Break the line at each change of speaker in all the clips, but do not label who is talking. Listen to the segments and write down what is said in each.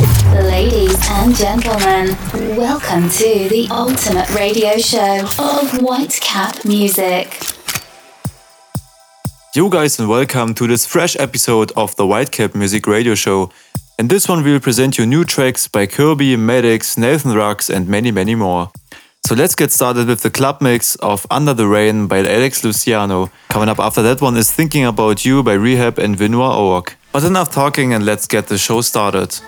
Ladies and gentlemen, welcome to the ultimate radio show of Whitecap Music.
Yo guys and welcome to this fresh episode of the Whitecap Music Radio Show. In this one we will present you new tracks by Kirby, Maddox, Nathan Rux and many many more. So let's get started with the club mix of Under the Rain by Alex Luciano. Coming up after that one is Thinking About You by Rehab and Vinua Org. But enough talking and let's get the show started.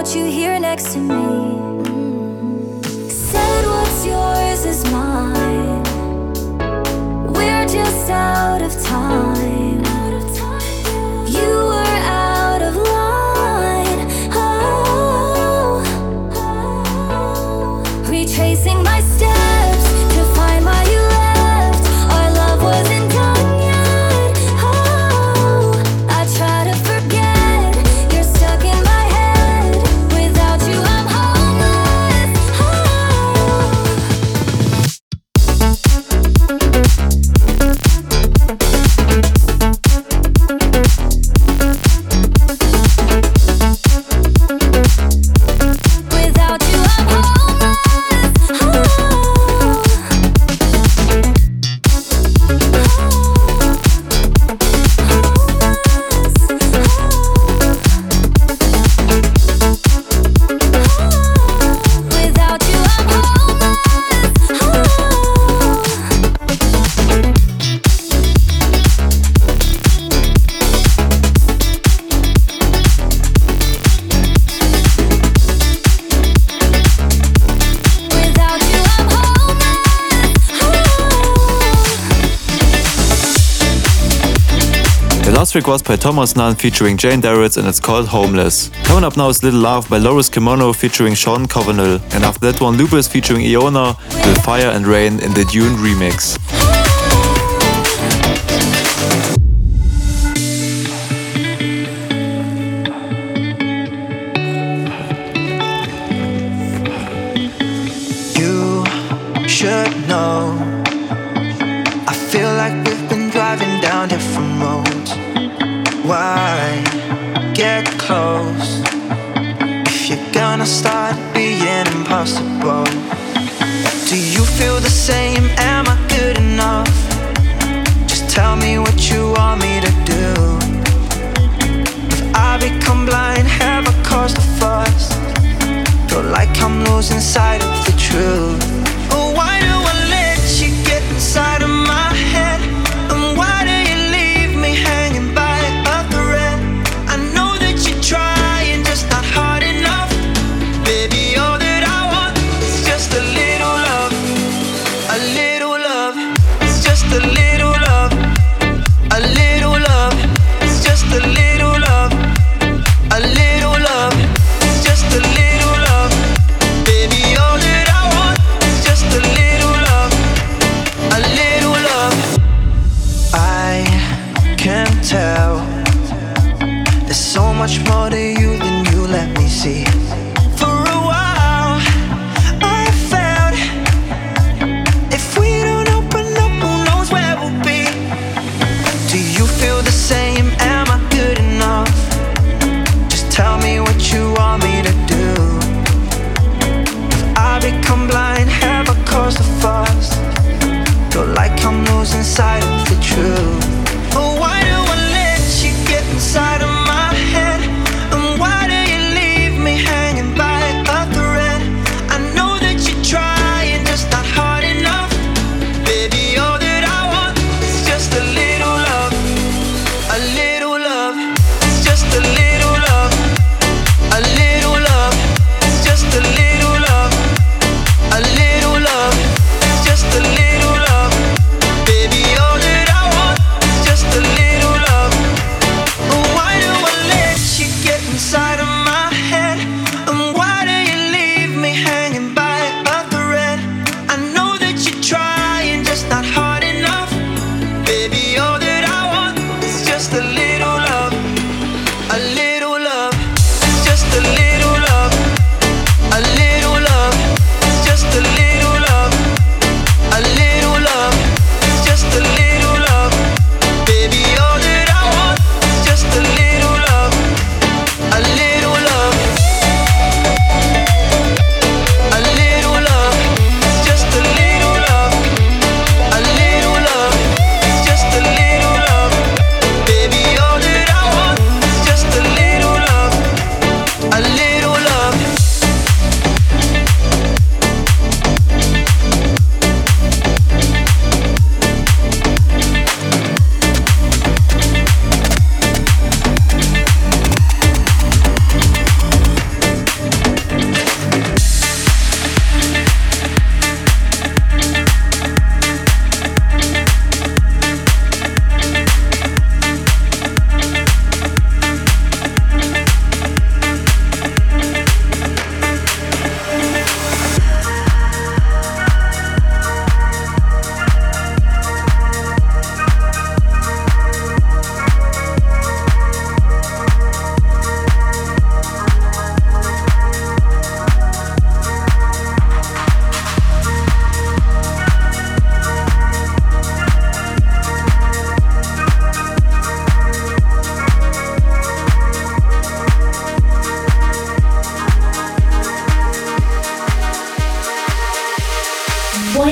without you here next to me. Said what's yours is mine. We're just out of time.
by Thomas Nunn featuring Jane Darrett, and it's called Homeless. Coming up now is Little Love by Loris Kimono featuring Sean Covenel. And after that one, Lupus featuring Iona with Fire and Rain in the Dune remix.
You should know. I feel like we've been driving down different roads why get close. If you're gonna start being impossible, do you feel the same? Am I good enough? Just tell me what you want me to do. If I become blind, have I caused a fuss? Feel like I'm losing sight of the truth.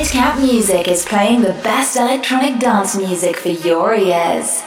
Whitecap Music is playing the best electronic dance music for your ears.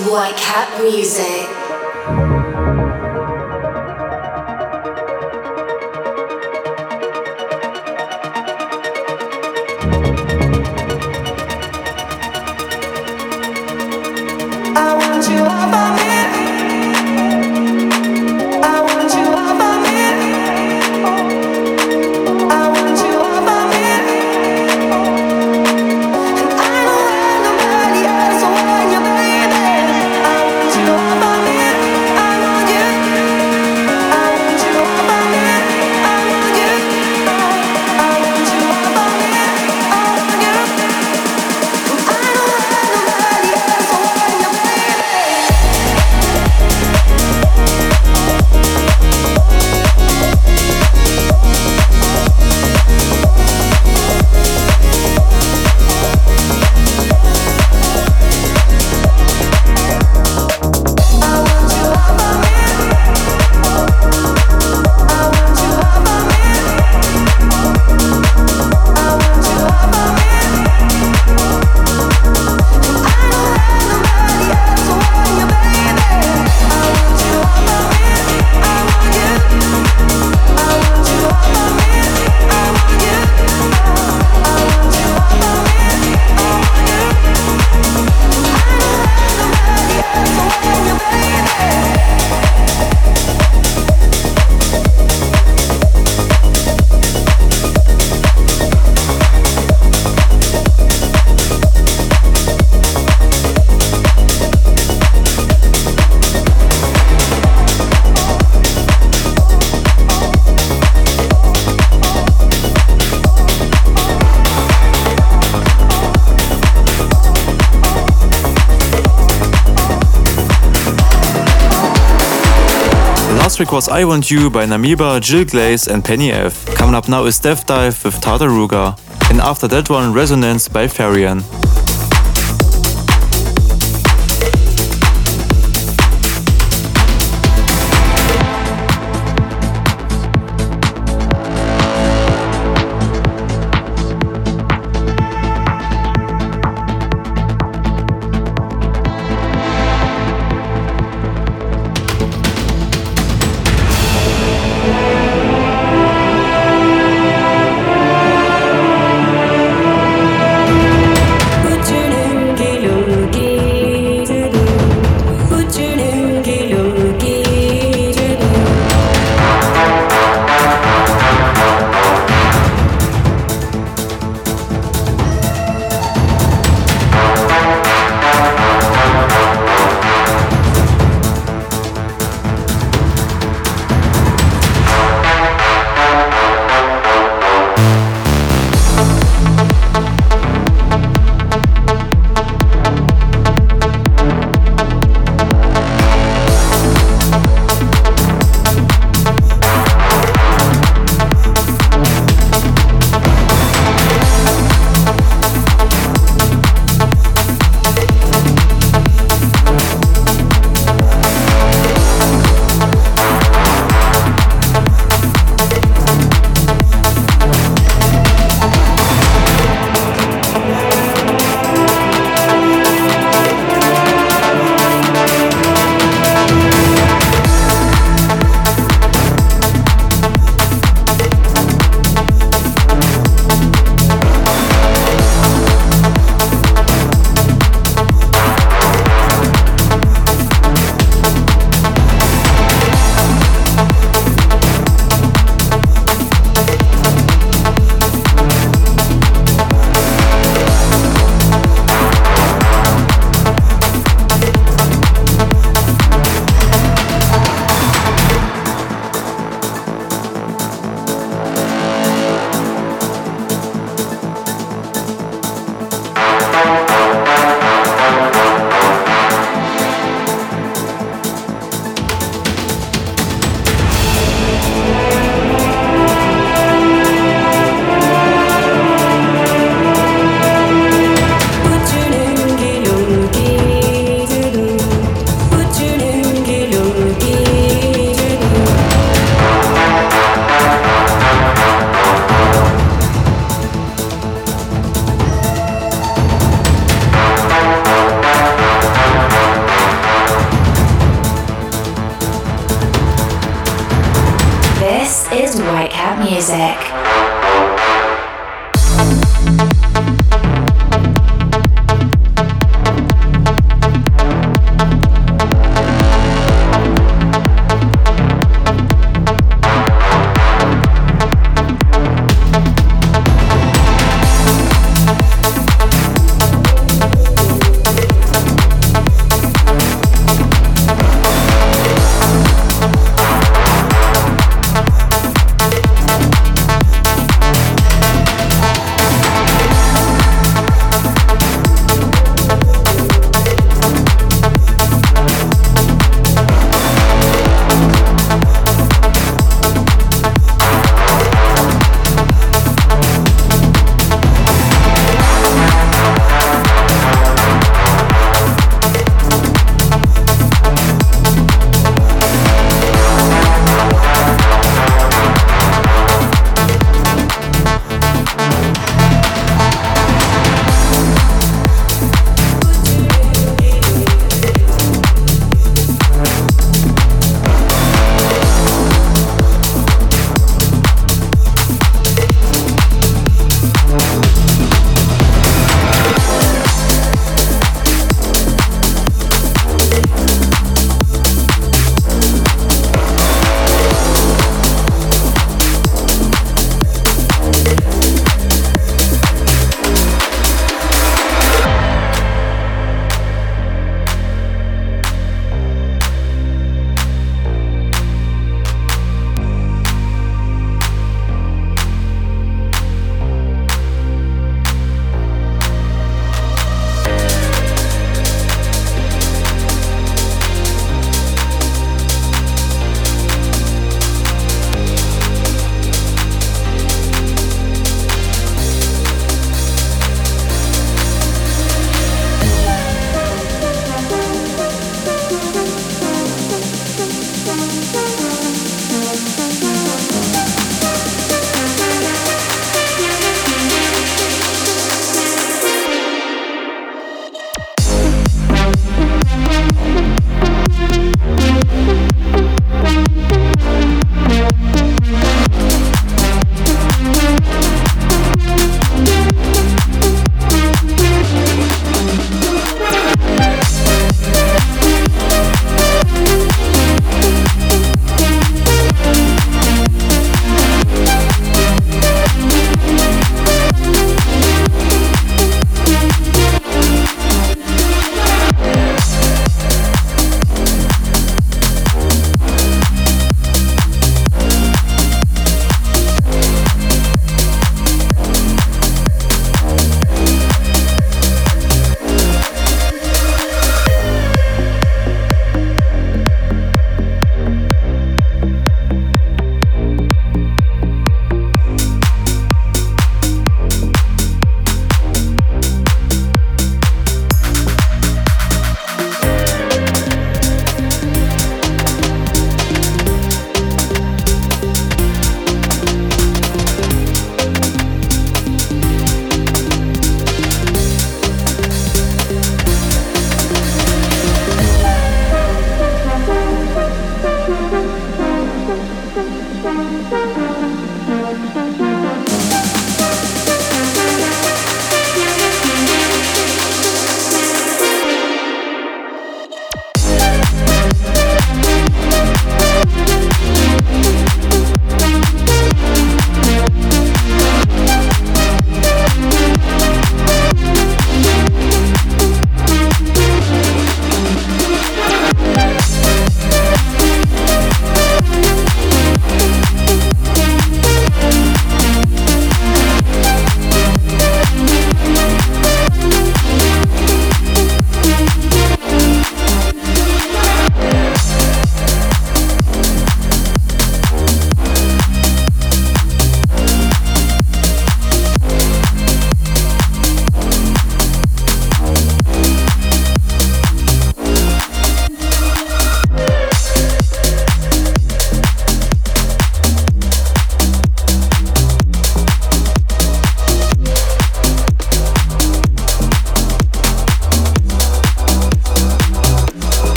is Whitecap Music.
track was I Want You by Namiba, Jill Glaze, and Penny F. Coming up now is Death Dive with Tartaruga, and after that one, Resonance by Farian.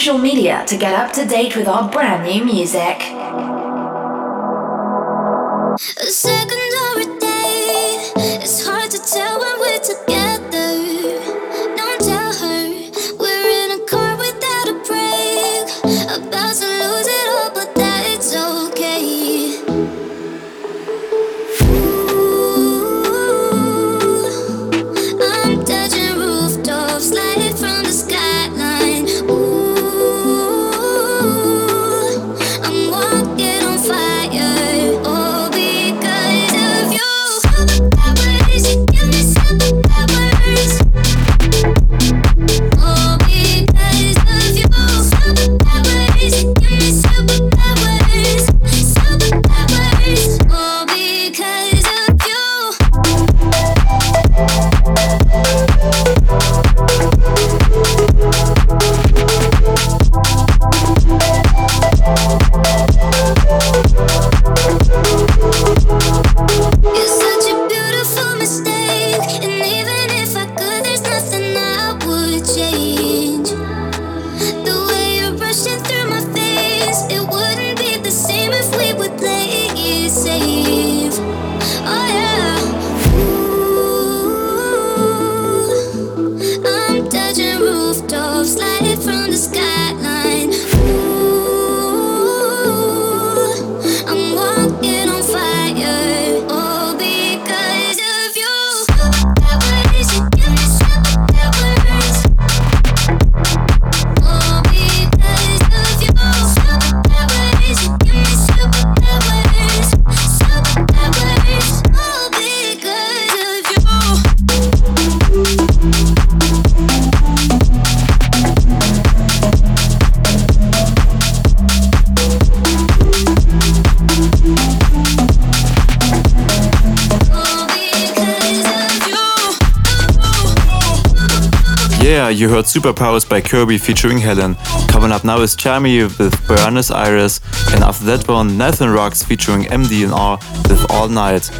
social media to get up to date with our brand new music.
you
heard Superpowers by Kirby featuring Helen. Coming up now is Chami with Buenos Aires, and after that one, Nathan Rocks featuring MD and
R
with All
Night.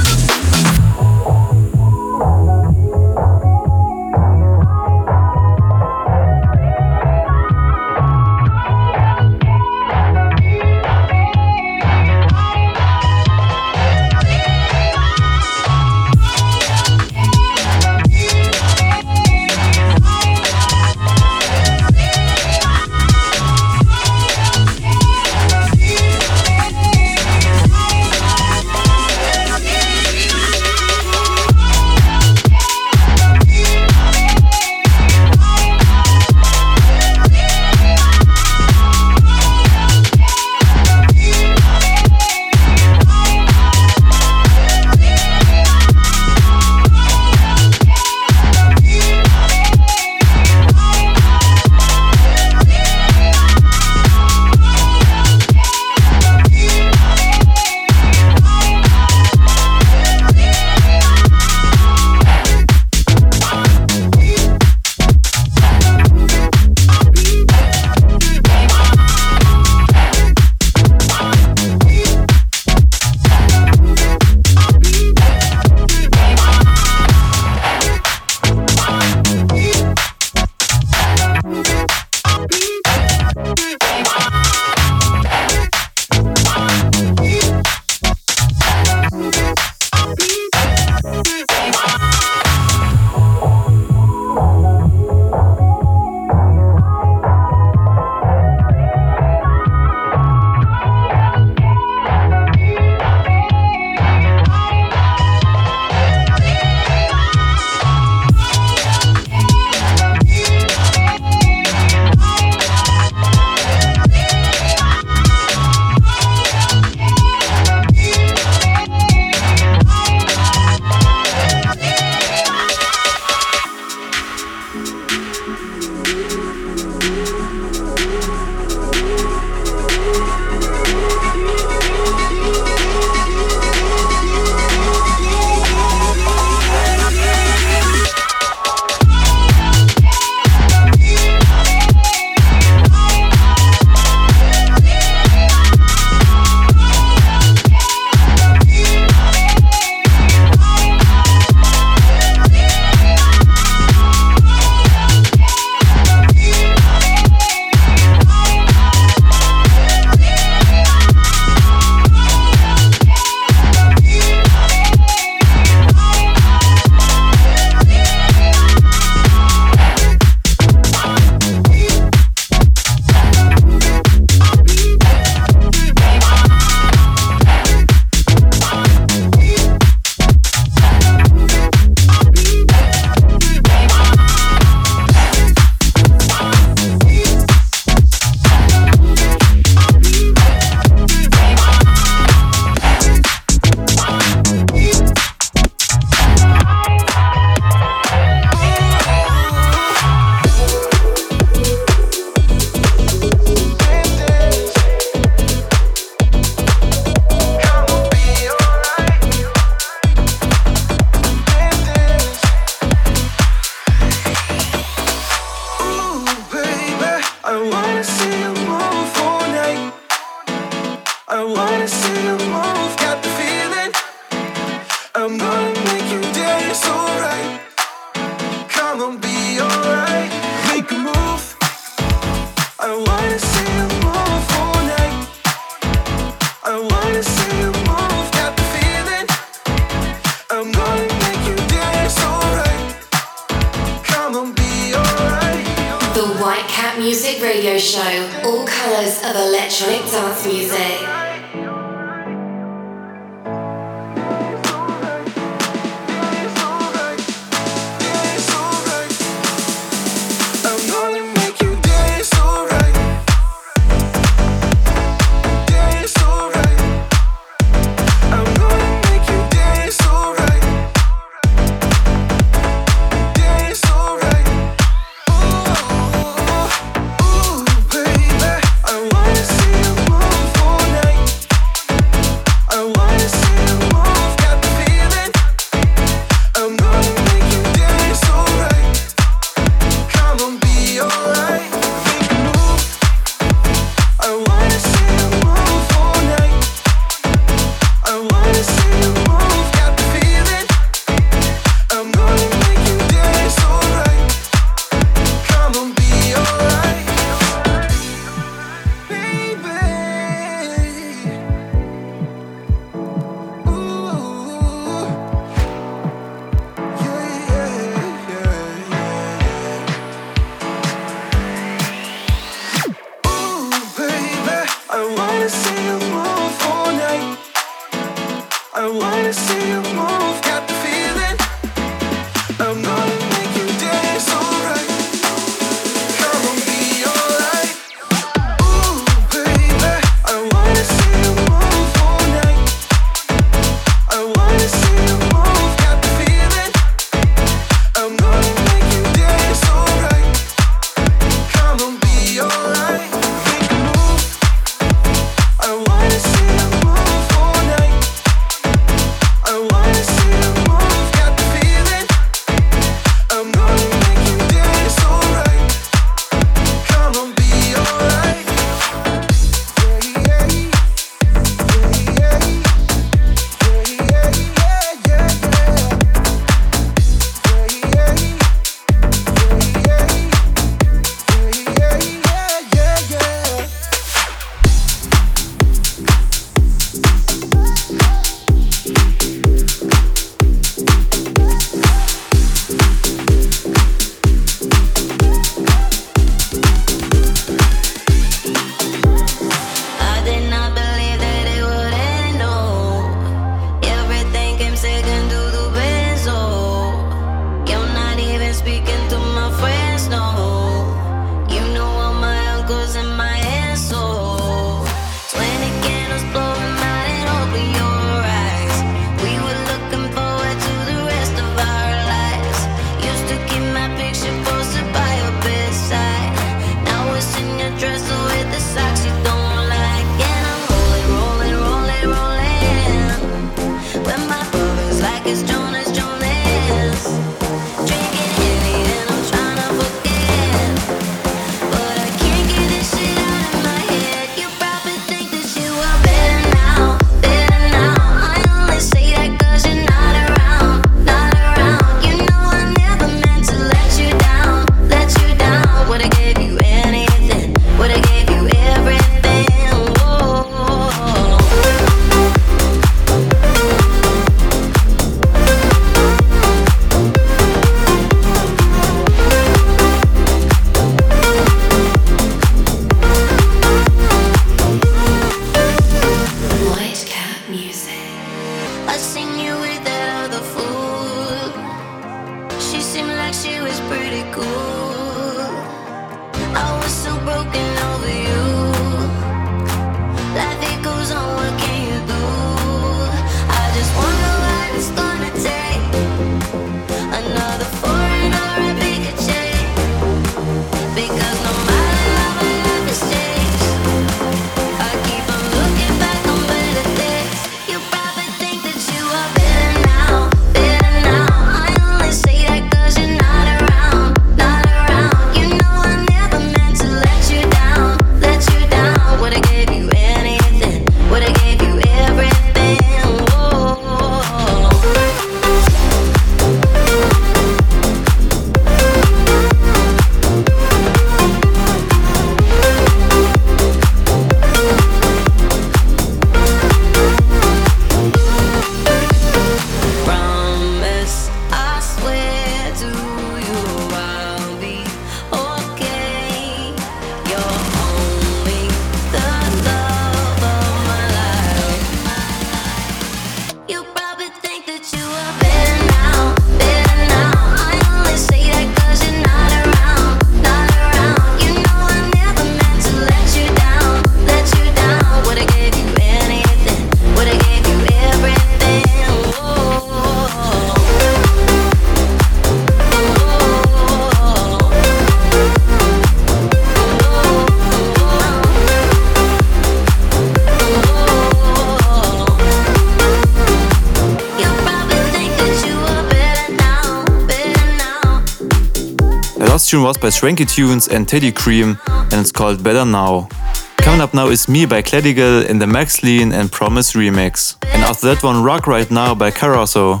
This tune was by Swanky Tunes and Teddy Cream and it's called Better Now. Coming up now is Me by Cladigal in the Max Lean and Promise remix. And after that one Rock Right Now by
Caruso.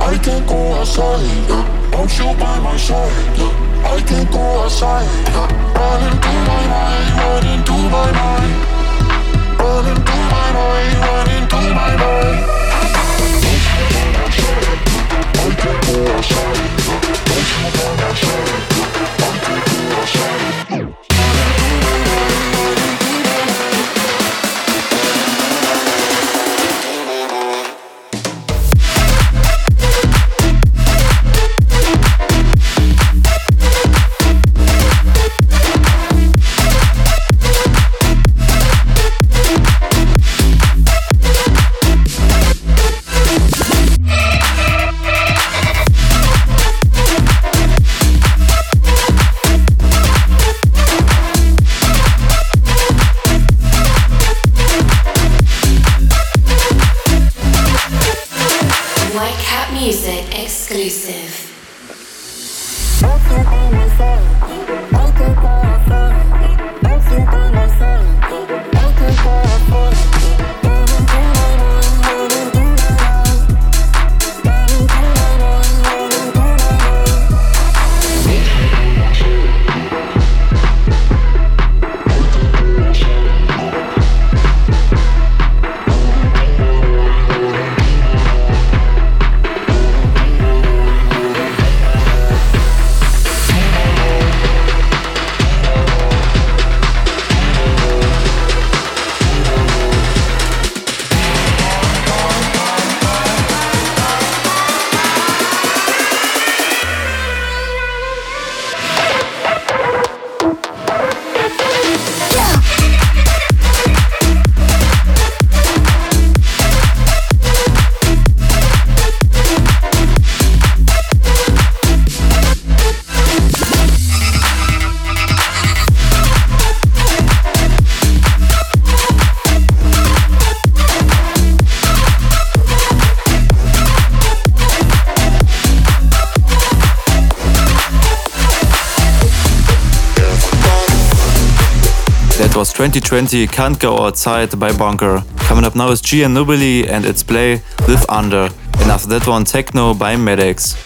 I
can't go outside, yeah. Don't you by my side. I can't go outside. Running through my mind, running through my mind. Running through my mind, running through my mind. I can't go outside, yeah. Don't you by my side,
2020 Can't Go Outside by Bunker. Coming up now is Gian Nobilee and its play Live Under. And after that one, Techno by Medex.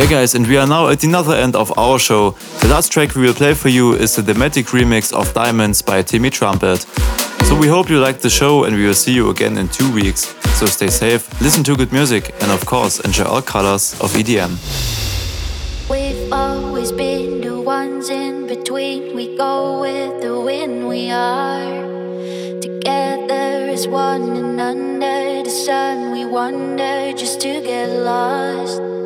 Yeah, guys, and we are now at another end of our show. The last track we will play for you is the thematic remix of Diamonds by Timmy Trumpet. So we hope you liked the show, and we will see you again in two weeks. So stay safe, listen to good music, and of course, enjoy all colors of EDM.
We've always been the ones in between. We go with the wind, we are together as one, and under the sun, we wander just to get lost.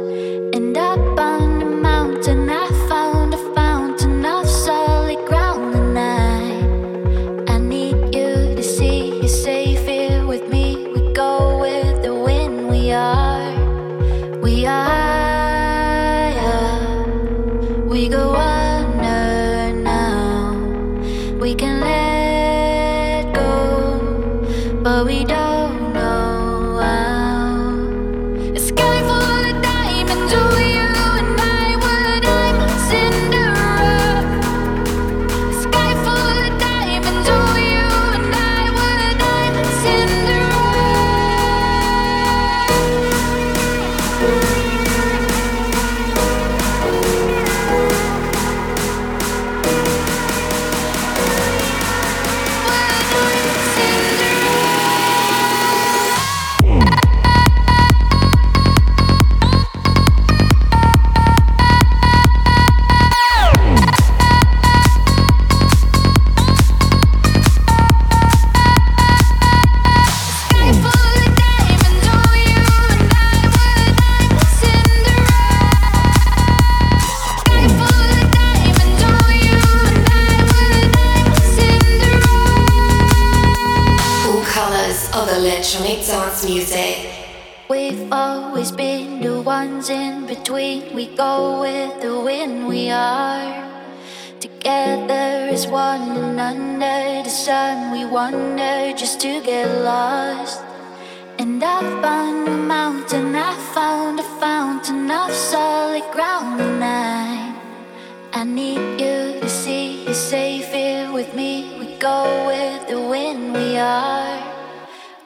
go with the wind. We are,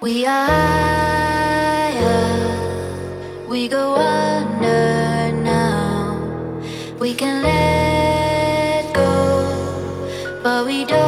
we are, yeah. we go under now. We can let go, but we don't.